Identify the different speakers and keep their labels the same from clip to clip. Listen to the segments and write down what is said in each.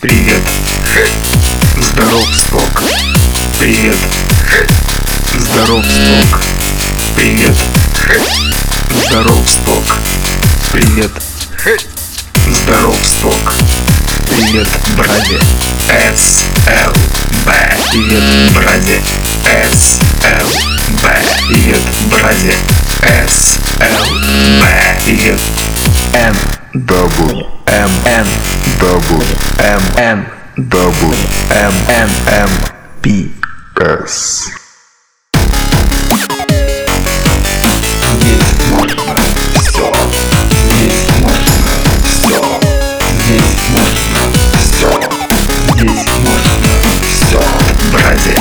Speaker 1: Привет. Здоров, Сток. Привет. Здоров, Сток. Привет. Здоров, Сток. Привет. Здоров, Сток. Привет, браде. С, Л, Б. Привет, браде. С, Л, Б. Привет, браде. С, Л, Б. Привет. Н, W, M, N, W, M, N, W, M, N, M, P, S.
Speaker 2: Здесь можно все. Здесь можно все. Здесь можно все. Здесь можно все.
Speaker 1: Бразе.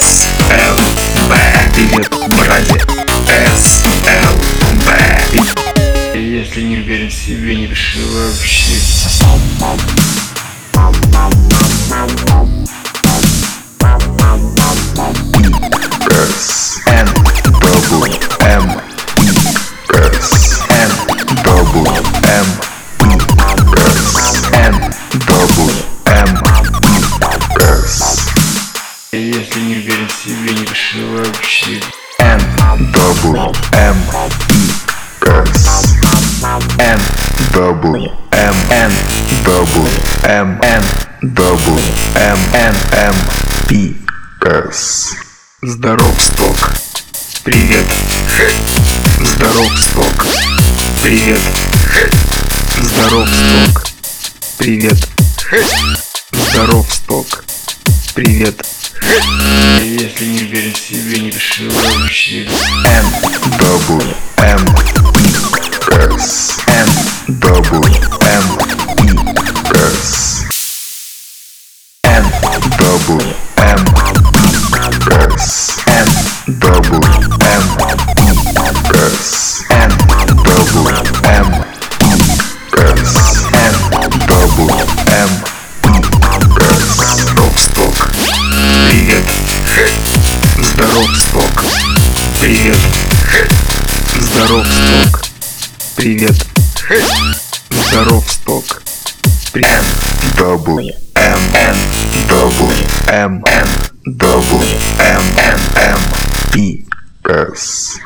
Speaker 1: С, Л, Б. Привет, бразе. С, Л, Б.
Speaker 2: Если не уверен в себе, не пиши вообще.
Speaker 1: W M S N W M N W M N W M N M P S Здоров, Сток. Привет. Здоров, Сток. Привет. Здоров, Сток. Привет. Здоров, Сток. Привет.
Speaker 2: Если не уверен в себе, не пиши вообще.
Speaker 1: N W M S Привет. Здоров, Сток. Привет. Здоров, Сток. Привет. W M N W M N W M N M P S